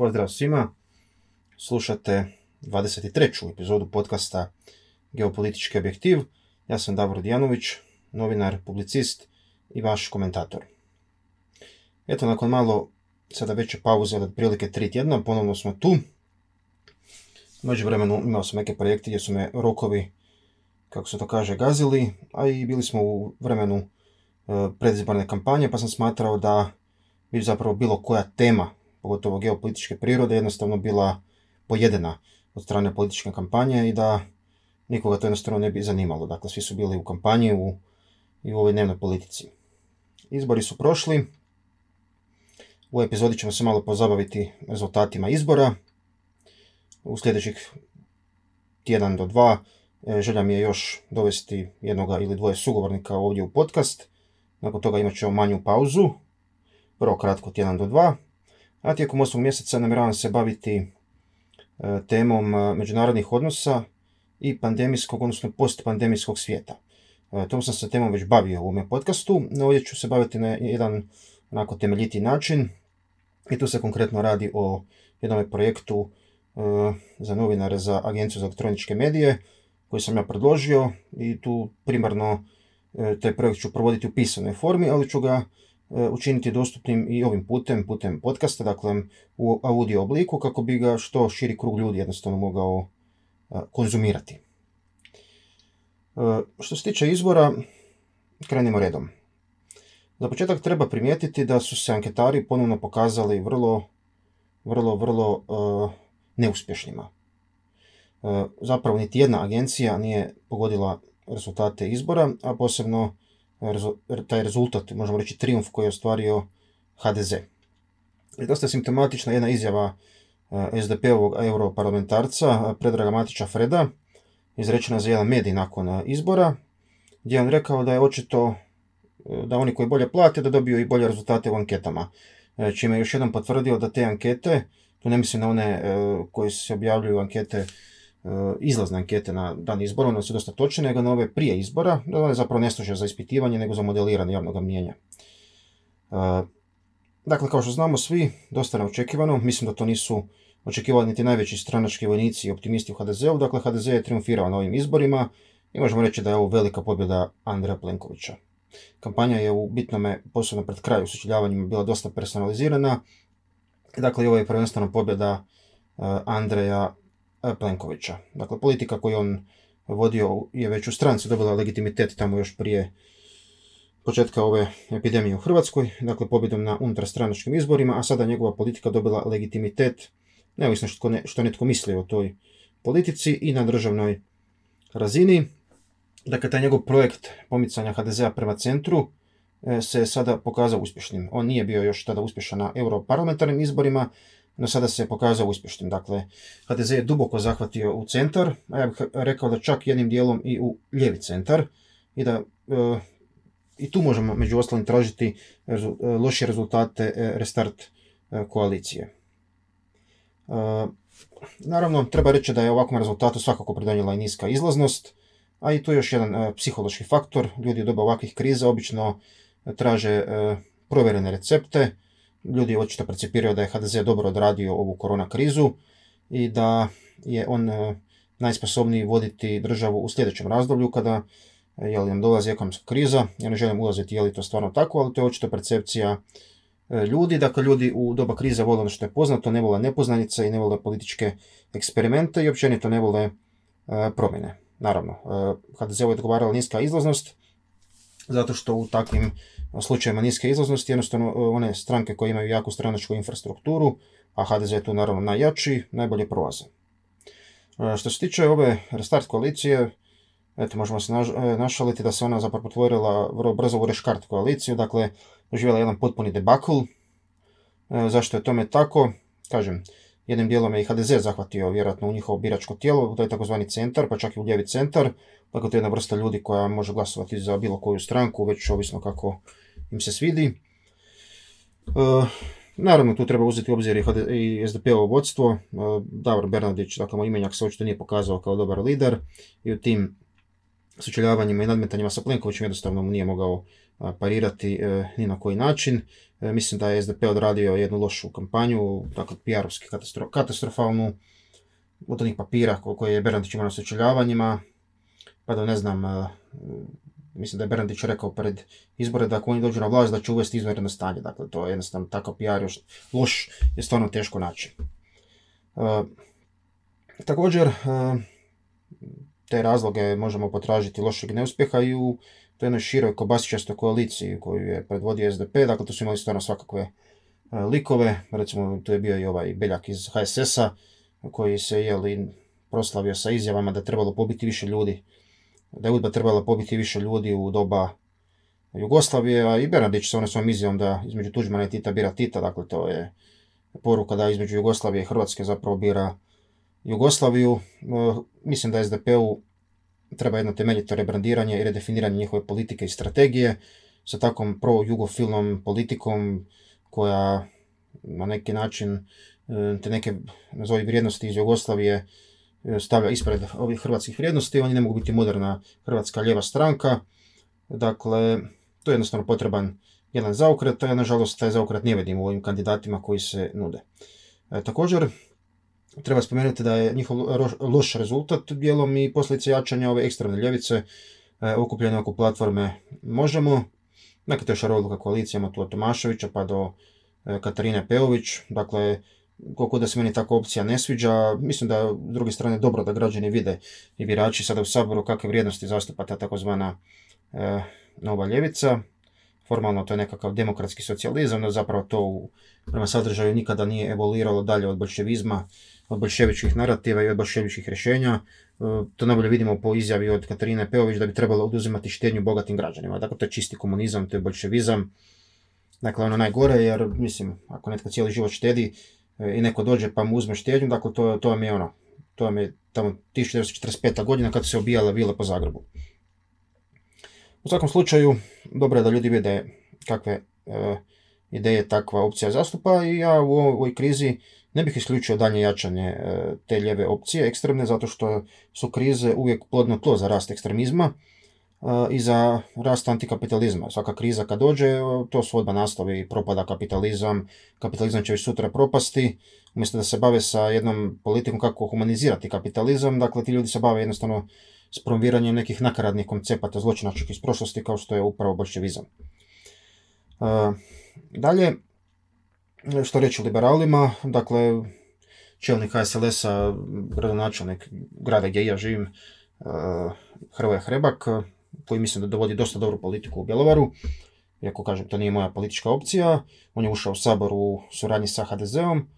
Pozdrav svima. Slušate 23. epizodu podcasta Geopolitički objektiv. Ja sam Davor Dijanović, novinar, publicist i vaš komentator. Eto, nakon malo sada veće pauze od prilike tri tjedna, ponovno smo tu. Među vremenu imao sam neke projekte gdje su me rokovi, kako se to kaže, gazili, a i bili smo u vremenu e, predizborne kampanje, pa sam smatrao da bi zapravo bilo koja tema, pogotovo geopolitičke prirode, jednostavno bila pojedena od strane političke kampanje i da nikoga to jednostavno ne bi zanimalo. Dakle, svi su bili u kampanji u, i u ovoj dnevnoj politici. Izbori su prošli. U epizodi ćemo se malo pozabaviti rezultatima izbora. U sljedećih tjedan do dva e, želja mi je još dovesti jednoga ili dvoje sugovornika ovdje u podcast. Nakon toga imat ćemo manju pauzu vrlo kratko, tjedan do dva. A tijekom osmog mjeseca namjeravam se baviti e, temom e, međunarodnih odnosa i pandemijskog, odnosno postpandemijskog svijeta. E, tom sam se temom već bavio u ovome podcastu, no ovdje ću se baviti na jedan onako temeljiti način i tu se konkretno radi o jednom projektu za novinare za Agenciju za elektroničke medije koji sam ja predložio i tu primarno taj projekt ću provoditi u pisanoj formi, ali ću ga učiniti dostupnim i ovim putem, putem podcasta, dakle u audio obliku, kako bi ga što širi krug ljudi jednostavno mogao e, konzumirati. E, što se tiče izbora, krenimo redom. Za početak treba primijetiti da su se anketari ponovno pokazali vrlo, vrlo, vrlo neuspješnima. zapravo niti jedna agencija nije pogodila rezultate izbora, a posebno taj rezultat, možemo reći triumf koji je ostvario HDZ. I dosta je simptomatična jedna izjava eh, SDP-ovog europarlamentarca eh, Predraga Matića Freda, izrečena za jedan medij nakon eh, izbora, gdje je on rekao da je očito da oni koji bolje plate da dobiju i bolje rezultate u anketama. Čime je još jednom potvrdio da te ankete, tu ne mislim na one koji se objavljuju ankete izlazne ankete na dan izbora, one su dosta točne, nego na ove prije izbora, da one zapravo ne služe za ispitivanje, nego za modeliranje javnog mnijenja. E, dakle, kao što znamo svi, dosta neočekivano, mislim da to nisu očekivali niti najveći stranački vojnici i optimisti u HDZ-u, dakle HDZ je triumfirao na ovim izborima i možemo reći da je ovo velika pobjeda Andreja Plenkovića. Kampanja je u bitnome, posebno pred kraju sučeljavanjima, bila dosta personalizirana. Dakle, ovo je prvenstveno pobjeda e, Andreja E, Plenkovića. Dakle, politika koju on vodio je već u stranci dobila legitimitet tamo još prije početka ove epidemije u Hrvatskoj, dakle pobjedom na unutarstranačkim izborima, a sada njegova politika dobila legitimitet, neovisno što, ne, što netko misli o toj politici i na državnoj razini. Dakle, taj njegov projekt pomicanja HDZ-a prema centru e, se sada pokazao uspješnim. On nije bio još tada uspješan na europarlamentarnim izborima, no sada se pokazao uspješnim. Dakle, HDZ je duboko zahvatio u centar, a ja bih rekao da čak jednim dijelom i u lijevi centar i da e, i tu možemo među ostalim tražiti rezu, e, loše rezultate e, restart koalicije. Naravno, treba reći da je ovakvom rezultatu svakako pridonijela i niska izlaznost, a i tu je još jedan psihološki faktor. Ljudi u doba ovakvih kriza obično traže provjerene recepte, ljudi očito percipiraju da je HDZ dobro odradio ovu korona krizu i da je on e, najsposobniji voditi državu u sljedećem razdoblju kada e, je li nam dolazi ekonomska kriza. Ja ne želim ulaziti je li to stvarno tako, ali to je očito percepcija e, ljudi. Dakle, ljudi u doba krize vole ono što je poznato, ne vole nepoznanice i ne vole političke eksperimente i općenito ne vole promjene. Naravno, HDZ je odgovarala niska izlaznost, zato što u takvim slučajima niske izlaznosti, jednostavno e, one stranke koje imaju jaku stranačku infrastrukturu, a HDZ je tu naravno najjači, najbolje prolaze. E, što se tiče ove restart koalicije, eto, možemo se e, našaliti da se ona zapravo potvorila vrlo brzo u reškart koaliciju, dakle, doživjela jedan potpuni debakl. Zašto je tome tako? Kažem, jednim dijelom je i HDZ zahvatio vjerojatno u njihovo biračko tijelo, to je takozvani centar, pa čak i u ljevi centar, dakle to je jedna vrsta ljudi koja može glasovati za bilo koju stranku, već ovisno kako im se svidi. E, naravno, tu treba uzeti u obzir i SDP-ovo vodstvo. E, Davor Bernardić, dakle moj imenjak, se očito nije pokazao kao dobar lider i u tim sučeljavanjima i nadmetanjima sa Plenkovićem jednostavno mu nije mogao parirati ni na koji način. Mislim da je SDP odradio jednu lošu kampanju, dakle PR-ovski katastrofalnu, od onih papira koje je Bernardić imao na sučeljavanjima, pa da ne znam, mislim da je Bernardić rekao pred izbore da ako oni dođu na vlast da će uvesti izvanredno stanje. Dakle, to je jednostavno takav PR još loš je stvarno teško naći. također, te razloge možemo potražiti lošeg neuspjeha i u toj jednoj široj kobasičastoj koaliciji koju je predvodio SDP, dakle tu su imali stvarno svakakve e, likove, recimo tu je bio i ovaj Beljak iz HSS-a koji se jeli proslavio sa izjavama da je trebalo pobiti više ljudi, da je UDBA trebala pobiti više ljudi u doba Jugoslavije, a i Bernardić sa onom svojom izjavom da između Tuđmana i Tita bira Tita, dakle to je poruka da između Jugoslavije i Hrvatske zapravo bira Jugoslaviju. E, mislim da SDP-u treba jedno temeljito rebrandiranje i redefiniranje njihove politike i strategije sa takvom pro-jugofilnom politikom koja na neki način e, te neke nazovi vrijednosti iz Jugoslavije e, stavlja ispred ovih hrvatskih vrijednosti. Oni ne mogu biti moderna hrvatska lijeva stranka. Dakle, to je jednostavno potreban jedan zaokret, a nažalost taj zaokret ne vidim u ovim kandidatima koji se nude. također, Treba spomenuti da je njihov loš rezultat dijelom i posljedice jačanja ove ekstremne ljevice e, okupljene oko platforme Možemo. Dakle, to je šarovuka koalicijama tu od Tomaševića pa do e, Katarine Peović. Dakle, koliko da se meni takva opcija ne sviđa, mislim da je s druge strane dobro da građani vide i birači sada u Saboru kakve vrijednosti zastupa ta takozvana e, nova ljevica. Formalno to je nekakav demokratski socijalizam, no zapravo to u, prema sadržaju nikada nije evoluiralo dalje od bolševizma od bolševičkih narativa i od bolševičkih rješenja. E, to najbolje vidimo po izjavi od Katarine Peović da bi trebalo oduzimati štednju bogatim građanima. Dakle, to je čisti komunizam, to je bolševizam. Dakle, ono najgore, jer, mislim, ako netko cijeli život štedi e, i neko dođe pa mu uzme štednju, dakle, to, to vam je ono, to vam je tamo 1945. godina kad se obijala vile po Zagrebu. U svakom slučaju, dobro je da ljudi vide kakve e, ideje takva opcija zastupa i ja u ovoj krizi ne bih isključio dalje jačanje e, te lijeve opcije ekstremne, zato što su krize uvijek plodno tlo za rast ekstremizma e, i za rast antikapitalizma. Svaka kriza kad dođe, e, to su odmah nastavi propada kapitalizam, kapitalizam će već sutra propasti, umjesto da se bave sa jednom politikom kako humanizirati kapitalizam, dakle ti ljudi se bave jednostavno s promoviranjem nekih nakaradnih koncepata zločinačkih iz prošlosti kao što je upravo bolševizam. Dalje, što reći liberalima, dakle, čelnik HSLS-a, gradonačelnik grada gdje ja živim, uh, Hrvoje Hrebak, koji mislim da dovodi dosta dobru politiku u Bjelovaru, iako kažem, to nije moja politička opcija, on je ušao u sabor u suradnji sa HDZ-om,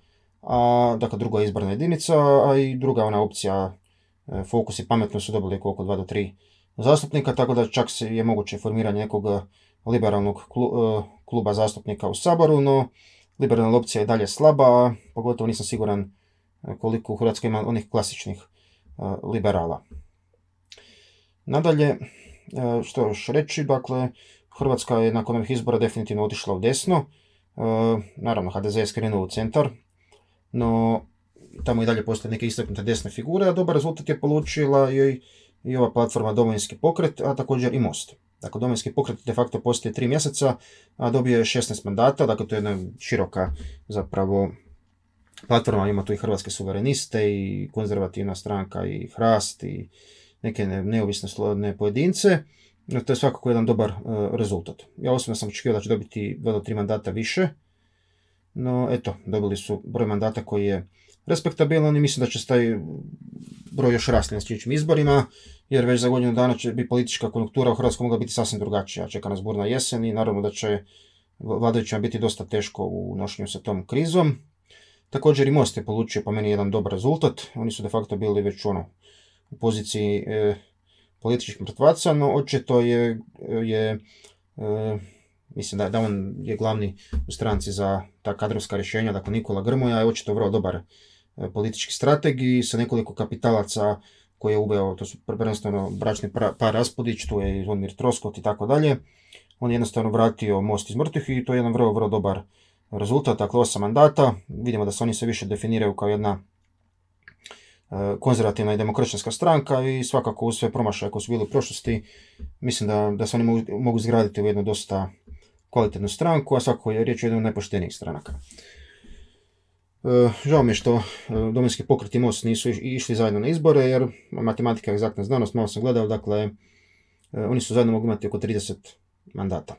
a dakle druga je izborna jedinica, a i druga ona opcija, e, Fokus i Pametno su dobili oko 2 do 3 zastupnika, tako da čak je moguće formiranje nekog liberalnog e, kluba zastupnika u saboru, no liberalna opcija je dalje slaba, pogotovo nisam siguran e, koliko u Hrvatskoj ima onih klasičnih e, liberala. Nadalje, e, što još reći, dakle, Hrvatska je nakon ovih izbora definitivno otišla u desno. Naravno, HDZ je skrenuo u centar, no tamo i dalje postoje neke istaknute desne figure, a dobar rezultat je polučila i, i ova platforma Domovinski pokret, a također i Most. Dakle, domovinski pokret de facto postoji tri mjeseca, a dobio je 16 mandata, dakle to je jedna široka zapravo platforma, ima tu i hrvatske suvereniste i konzervativna stranka i hrast i neke neovisne slobodne pojedince. To je svakako jedan dobar e, rezultat. Ja osobno sam očekivao da će dobiti 2 do 3 mandata više, no eto, dobili su broj mandata koji je respektabilan i mislim da će taj broj još rasti na sljedećim izborima, jer već za godinu dana će biti politička konjunktura u Hrvatskoj mogla biti sasvim drugačija. Čeka nas burna jesen i naravno da će vladajućima biti dosta teško u nošenju sa tom krizom. Također i Most je polučio po meni jedan dobar rezultat. Oni su de facto bili već ono u poziciji e, političkih mrtvaca, no očito je, je e, mislim da, da on je glavni u stranci za ta kadrovska rješenja, dakle Nikola Grmoja je očito vrlo dobar E, politički strategiji sa nekoliko kapitalaca koje je uveo, to su prvenstveno bračni par Raspodić, tu je i Zvonimir Troskot i tako dalje. On je jednostavno vratio most iz mrtvih i to je jedan vrlo, vrlo dobar rezultat, dakle osam mandata. Vidimo da se oni se više definiraju kao jedna konzervativna i demokratska stranka i svakako uz sve promašaje koje su bili u prošlosti, mislim da, da se oni mogu, mogu zgraditi u jednu dosta kvalitetnu stranku, a svakako je riječ o jednom od najpoštenijih stranaka. E, žao mi je što e, domovinski pokret i MOST nisu išli zajedno na izbore, jer matematika je egzaktna znanost, malo sam gledao, dakle, e, oni su zajedno mogli imati oko 30 mandata.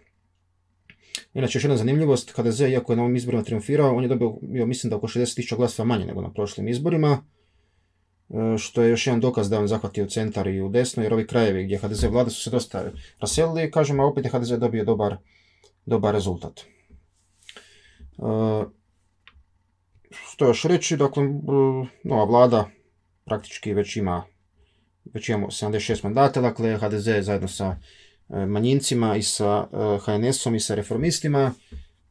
Inače, još jedna zanimljivost, HDZ, iako je na ovim izborima triumfirao, on je dobio, mislim da oko 60.000 glasova manje nego na prošlim izborima, što je još jedan dokaz da on zahvatio centar i u desno, jer ovi krajevi gdje HDZ vlada su se dosta raselili, kažem, a opet je HDZ dobio dobar, dobar rezultat. Što još reći, dakle, nova vlada praktički već ima već imamo 76 mandata, dakle HDZ zajedno sa e, manjincima i sa e, HNS-om i sa reformistima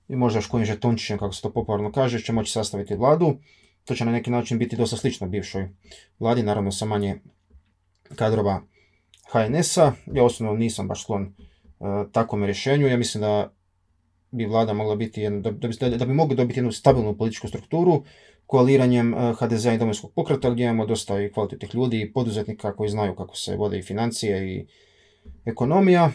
i možda još kojim žetončićem, kako se to popularno kaže, će moći sastaviti vladu. To će na neki način biti dosta slično bivšoj vladi, naravno sa manje kadrova HNS-a. Ja osobno nisam baš sklon uh, takvom rješenju. Ja mislim da bi vlada mogla biti, jedno, da, da, da bi mogli dobiti jednu stabilnu političku strukturu koaliranjem uh, HDZ-a i domovinskog pokreta gdje imamo dosta i kvalitetnih ljudi i poduzetnika koji znaju kako se vode i financije i ekonomija.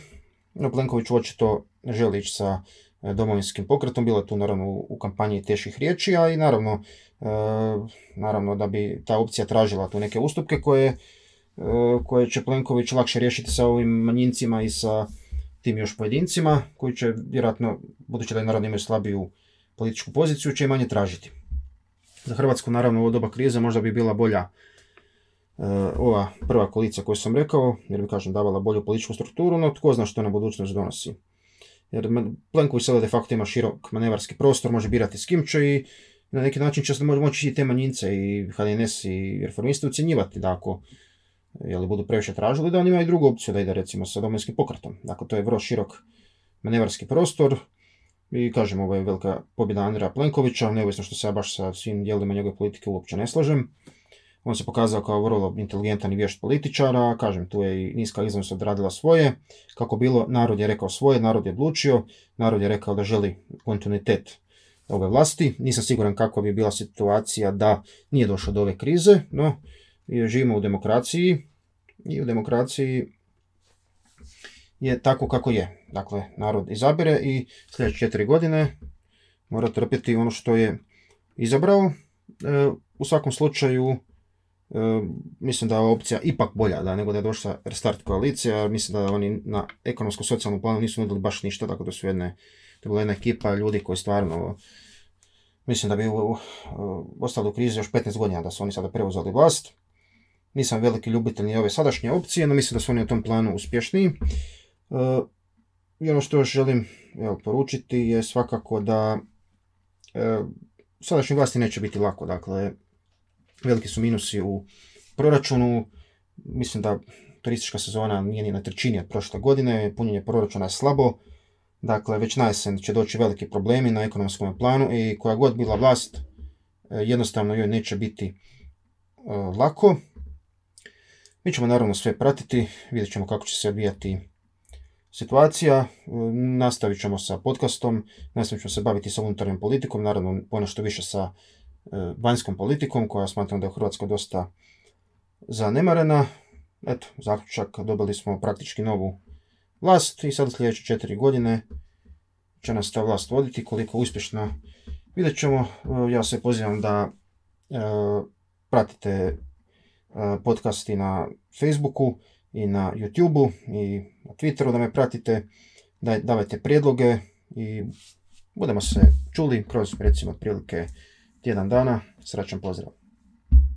No, Plenković očito želi ići sa uh, domovinskim pokretom, bilo je tu naravno u, kampanji teških riječi, a i naravno, naravno da bi ta opcija tražila tu neke ustupke koje, koje će Plenković lakše riješiti sa ovim manjincima i sa tim još pojedincima koji će vjerojatno, budući da je naravno imaju slabiju političku poziciju, će i manje tražiti. Za Hrvatsku naravno u doba krize možda bi bila bolja uh, ova prva koalicija koju sam rekao, jer bi kažem davala bolju političku strukturu, no tko zna što na budućnost donosi. Jer Plenković sada de facto ima širok manevarski prostor, može birati s kim će i na neki način će se moći i te manjince i HNS i reformisti ucjenjivati da ako li budu previše tražili, da on ima i drugu opciju da ide recimo sa domovinskim pokretom. Dakle, to je vrlo širok manevarski prostor i kažem, ovo je velika pobjeda Andreja Plenkovića, neovisno što se ja baš sa svim dijelima njegove politike uopće ne slažem. On se pokazao kao vrlo inteligentan i vješt političar, a kažem, tu je i niska iznos odradila svoje. Kako bilo, narod je rekao svoje, narod je odlučio, narod je rekao da želi kontinuitet ove vlasti. Nisam siguran kako bi bila situacija da nije došlo do ove krize, no živimo u demokraciji i u demokraciji je tako kako je. Dakle, narod izabire i sljedeće četiri godine mora trpjeti ono što je izabrao. E, u svakom slučaju, e, mislim da je opcija ipak bolja da, nego da je došla restart koalicija. Mislim da oni na ekonomsko-socijalnom planu nisu nudili baš ništa, tako da su jedne, to je jedna ekipa ljudi koji stvarno mislim da bi ostali u krizi još 15 godina da su oni sada preuzeli vlast. Nisam veliki ljubitelj ove sadašnje opcije, no mislim da su oni u tom planu uspješniji. E, I ono što još želim poručiti je svakako da e, sadašnjoj vlasti neće biti lako. Dakle, veliki su minusi u proračunu. Mislim da turistička sezona nije ni na trećini od prošle godine, punjenje proračuna je slabo. Dakle, već na jesen će doći veliki problemi na ekonomskom planu i koja god bila vlast, e, jednostavno joj neće biti lako. Mi ćemo naravno sve pratiti, vidjet ćemo kako će se odvijati situacija, nastavit ćemo sa podcastom, nastavit ćemo se baviti sa unutarnjom politikom, naravno ponešto više sa e, vanjskom politikom koja smatram da je u Hrvatskoj dosta zanemarena. Eto, zaključak, dobili smo praktički novu vlast i sad sljedeće četiri godine će nas ta vlast voditi, koliko uspješno vidjet ćemo. E, ja se pozivam da e, pratite podcasti na Facebooku i na YouTubeu i na Twitteru da me pratite, da davajte prijedloge i budemo se čuli kroz recimo otprilike tjedan dana. Srećan pozdrav!